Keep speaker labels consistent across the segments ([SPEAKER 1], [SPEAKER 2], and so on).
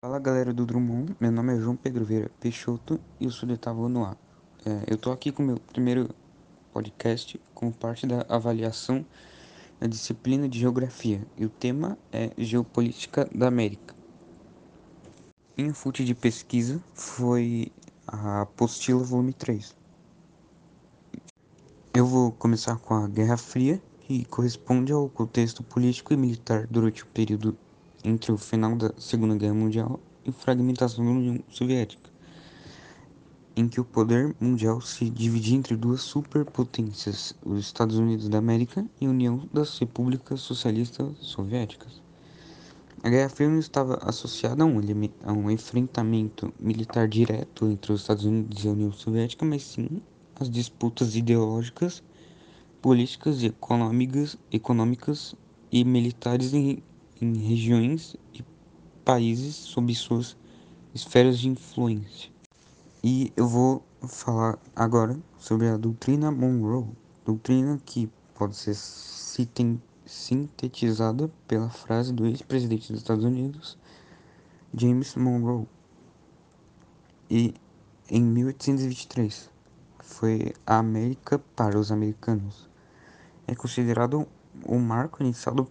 [SPEAKER 1] Fala galera do Drummond, meu nome é João Pedro Vieira Peixoto e eu sou de oitavo no A. É, eu tô aqui com o meu primeiro podcast como parte da avaliação da disciplina de Geografia e o tema é Geopolítica da América. Minha fonte de pesquisa foi a apostila volume 3. Eu vou começar com a Guerra Fria, que corresponde ao contexto político e militar durante o período entre o final da Segunda Guerra Mundial e fragmentação da União Soviética, em que o poder mundial se dividia entre duas superpotências, os Estados Unidos da América e a União das Repúblicas Socialistas Soviéticas. A Guerra Fria não estava associada a um, a um enfrentamento militar direto entre os Estados Unidos e a União Soviética, mas sim as disputas ideológicas, políticas e econômicas, econômicas e militares em, em regiões e países sob suas esferas de influência. E eu vou falar agora sobre a doutrina Monroe, doutrina que pode ser sintetizada pela frase do ex-presidente dos Estados Unidos, James Monroe, e em 1823 foi a América para os americanos. É considerado o marco inicial do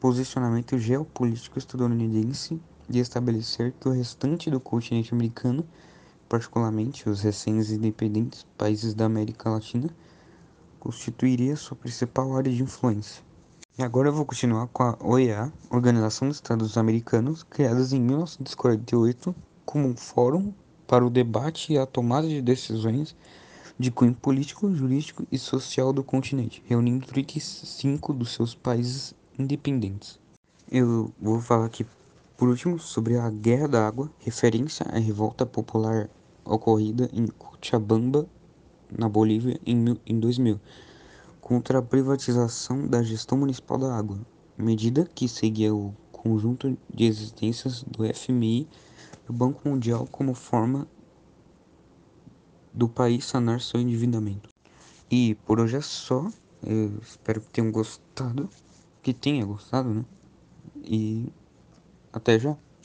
[SPEAKER 1] posicionamento geopolítico estadunidense de estabelecer que o restante do continente americano, particularmente os recém-independentes países da América Latina, constituiria sua principal área de influência. E agora eu vou continuar com a OEA, Organização dos Estados Americanos, criada em 1948 como um fórum para o debate e a tomada de decisões de cunho político, jurídico e social do continente, reunindo 35 dos seus países independentes. Eu vou falar aqui por último sobre a Guerra da Água, referência à revolta popular ocorrida em Cochabamba, na Bolívia, em, em 2000 contra a privatização da gestão municipal da água, medida que seguia o conjunto de existências do FMI e do Banco Mundial como forma do país sanar seu endividamento. E por hoje é só. Eu espero que tenham gostado. Que tenha gostado, né? E até já.